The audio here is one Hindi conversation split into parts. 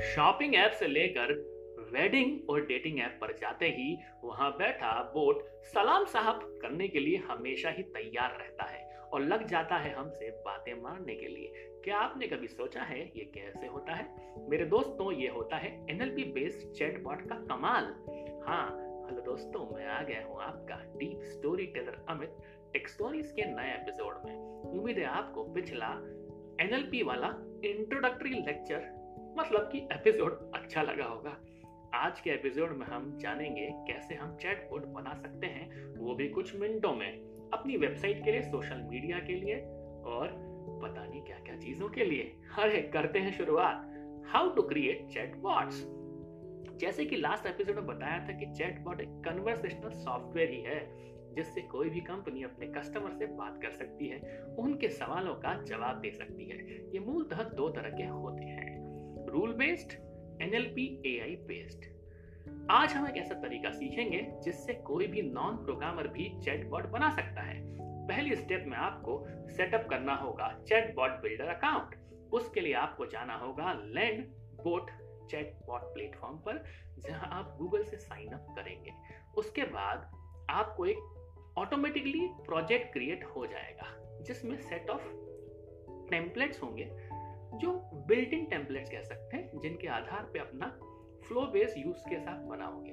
शॉपिंग ऐप से लेकर वेडिंग और डेटिंग ऐप पर जाते ही वहाँ बैठा बोट सलाम साहब करने के लिए हमेशा ही तैयार रहता है और लग जाता है हमसे बातें मारने के लिए। क्या आपने कभी सोचा है ये कैसे होता है? मेरे दोस्तों, ये होता है एनएलपी बेस्ड चैटबॉट का कमाल। हाँ हेलो दोस्तों, मैं आ गया हूँ आपका deep story teller Amit tech stories के नए एपिसोड में। उम्मीद है आपको पिछला एनएलपी वाला इंट्रोडक्टरी लेक्चर मतलब कि एपिसोड अच्छा लगा होगा। आज के एपिसोड में हम जानेंगे कैसे हम चैटबॉट बना सकते हैं, वो भी कुछ मिनटों में। अपनी वेबसाइट के लिए सोशल मीडिया के लिए और पता नहीं क्या क्या चीज़ों के लिए। अरे, करते हैं शुरुआत। हाउ टू क्रिएट चैटबॉट्स जैसे कि लास्ट एपिसोड में बताया था कि चैटबॉट एक कन्वर्सेशनल सॉफ्टवेयर ही है, जिससे कोई भी कंपनी अपने कस्टमर से बात कर सकती है, उनके सवालों का जवाब दे सकती है। ये मूलतः दो तरह के होते हैं। Rule based NLP AI based आज हम एक ऐसा तरीका सीखेंगे जिससे कोई भी नॉन प्रोग्रामर भी चैटबॉट बना सकता है। पहली स्टेप में आपको सेटअप करना होगा चैटबॉट बिल्डर अकाउंट उसके लिए आपको जाना होगा लैंड बोट चैटबॉट प्लेटफॉर्म पर, जहाँ आप गूगल से साइन अप करेंगे। उसके बाद आपको एक ऑटोमेटिकली प्रोजेक्ट क्रिएट हो जाएगा, जिसमें सेट ऑफ़ टेम्पलेट्स होंगे। जो बिल्ट इन टेम्पलेट्स कह सकते हैं, जिनके आधार पे अपना फ्लो बेस यूज़ के साथ बनाओगे।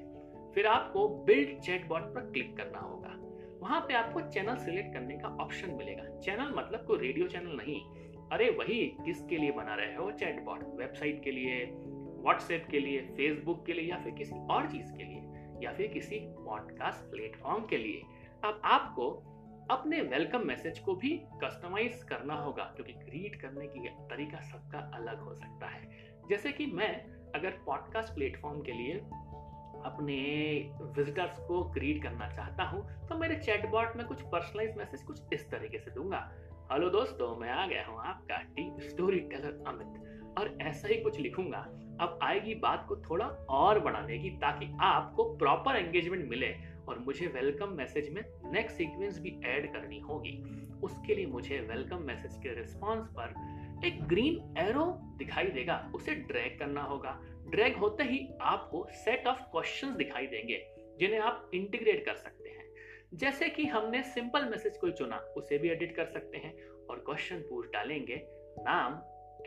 फिर आपको बिल्ड चैटबॉट पर क्लिक करना होगा। वहाँ पे आपको चैनल सिलेक्ट करने का ऑप्शन मिलेगा। चैनल मतलब कोई रेडियो चैनल नहीं। अरे, वही किसके लिए बना रहे हो? चैटबॉट वेबसाइट के लिए व्हाट्सएप के लिए फेसबुक के लिए, या फिर किसी और चीज़ के लिए, या फिर किसी पॉडकास्ट प्लेटफॉर्म के लिए। अब आपको अपने वेलकम मैसेज को भी कस्टमाइज करना होगा, क्योंकि क्रिएट करने की तरीका सबका अलग हो सकता है। जैसे कि मैं अगर पॉडकास्ट प्लेटफॉर्म के लिए अपने विजिटर्स को क्रिएट करना चाहता हूँ तो मेरे चैटबॉट में कुछ पर्सनलाइज मैसेज कुछ इस तरीके से दूँगा। हेलो दोस्तों, मैं आ गया हूँ आपका डीप स्टोरी टेलर अमित। और ऐसा ही कुछ लिखूँगा। अब आएगी बात को थोड़ा और बढ़ाने की, ताकि आपको प्रॉपर एंगेजमेंट मिले। और मुझे वेलकम मैसेज में नेक्स्ट सीक्वेंस भी ऐड करनी होगी। उसके लिए मुझे वेलकम मैसेज के रिस्पॉन्स पर एक ग्रीन एरो दिखाई देगा। उसे ड्रैग करना होगा। ड्रैग होते ही आपको सेट ऑफ़ क्वेश्चंस दिखाई देंगे, जिन्हें आप इंटीग्रेट कर सकते हैं। जैसे कि हमने सिंपल मैसेज कोई चुना, उसे भी एडिट कर सकते हैं और क्वेश्चन पूछ डालेंगे, नाम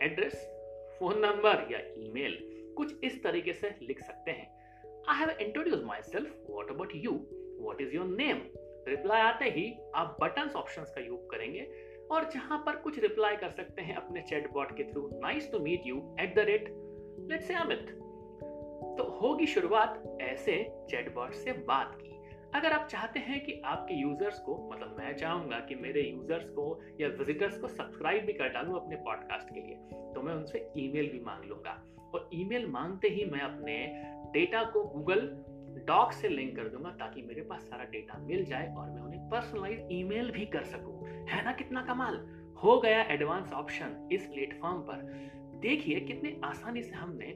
एड्रेस फ़ोन नंबर या ईमेल कुछ इस तरीके से लिख सकते हैं। I have introduce myself what about you what is your name reply आते ही आप बटन ऑप्शन का यूज़ करेंगे और जहाँ पर कुछ रिप्लाई कर सकते हैं अपने चैट बॉट के through nice to meet you at the rate let say Amit तो होगी शुरुआत ऐसे चैटबॉट से बात की। अगर आप चाहते हैं कि आपके यूज़र्स को मतलब मैं चाहूँगा कि मेरे यूज़र्स को या विजिटर्स को सब्सक्राइब भी कर डालूं अपने पॉडकास्ट के लिए तो मैं उनसे ईमेल भी मांग लूँगा। और ईमेल मांगते ही मैं अपने डेटा को गूगल डॉक से लिंक कर दूँगा ताकि मेरे पास सारा डेटा मिल जाए और मैं उन्हें पर्सनलाइज ईमेल भी कर सकूँ। है ना कितना कमाल? हो गया एडवांस ऑप्शन इस प्लेटफॉर्म पर। देखिए कितने आसानी से हमने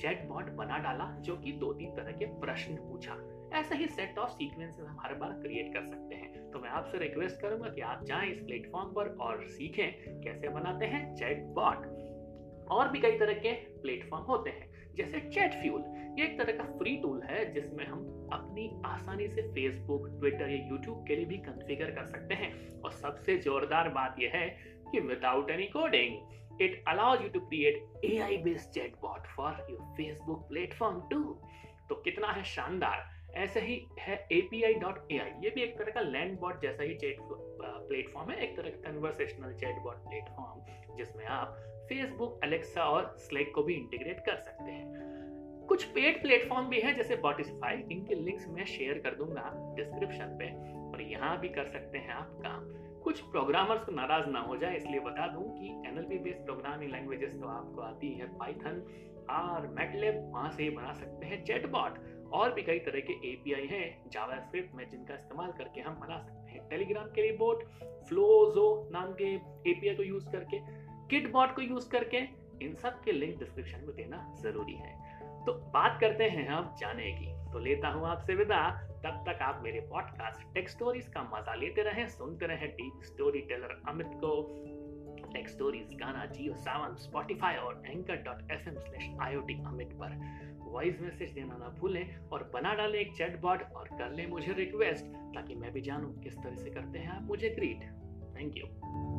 चैटबॉट बना डाला जो कि दो तीन तरह के प्रश्न पूछा। ऐसा ही सेट ऑफ़ सीक्वेंसेस हम हर बार क्रिएट कर सकते हैं। तो मैं आपसे रिक्वेस्ट करूँगा कि आप जाएँ इस प्लेटफॉर्म पर और सीखें कैसे बनाते हैं चैट बॉट और भी कई तरह के प्लेटफॉर्म होते हैं। जैसे चैट फ्यूल, ये एक तरह का फ्री टूल है जिसमें हम अपनी आसानी से फेसबुक, ट्विटर या यूट्यूब के लिए भी कॉन्फ़िगर कर सकते हैं। और सबसे जोरदार बात यह है कि without any coding it allows you to create AI based chatbot for your Facebook platform to तो कितना है शानदार ऐसे ही है API.ai ये भी एक तरह का लैंड बॉट जैसा ही चैट प्लेटफॉर्म है, एक तरह का कन्वर्सेशनल चैट बॉट प्लेटफॉर्म जिसमें आप फेसबुक अलेक्सा और स्लेक को भी इंटीग्रेट कर सकते हैं। कुछ पेड प्लेटफॉर्म भी है, जैसे बॉटिसफाई इनके लिंक्स मैं शेयर कर दूँगा डिस्क्रिप्शन पे, और यहाँ भी कर सकते हैं आप काम। कुछ प्रोग्रामर्स को नाराज़ ना हो जाए, इसलिए बता दूँ कि एनएलपी बेस्ड प्रोग्रामिंग लैंग्वेजेस तो आपको आती है पाइथन आर मैटलेब वहाँ से ही बना सकते हैं चैटबॉट और भी कई तरह के एपीआई हैं जावास्क्रिप्ट में जिनका इस्तेमाल करके हम बना सकते हैं। टेलीग्राम के लिए बोट फ्लोजो नाम के एपीआई को यूज़ करके किट बॉट को यूज़ करके, इन सब के लिंक डिस्क्रिप्शन में देना ज़रूरी है। तो बात करते हैं हम जाने की। तो लेता हूँ आपसे विदा। तब तक आप मेरे पॉडकास्ट टेक स्टोरीज का मज़ा लेते रहें, सुनते रहें डीप स्टोरी टेलर अमित को। Tech stories Gaana Jio Saavn Spotify और Anchor dot F M slash I O T Amit पर। वॉइस मैसेज देना ना भूलें और बना डालें एक चैट बॉट और कर लें मुझे रिक्वेस्ट ताकि मैं भी जानूं किस तरह से करते हैं आप मुझे ग्रीट थैंक यू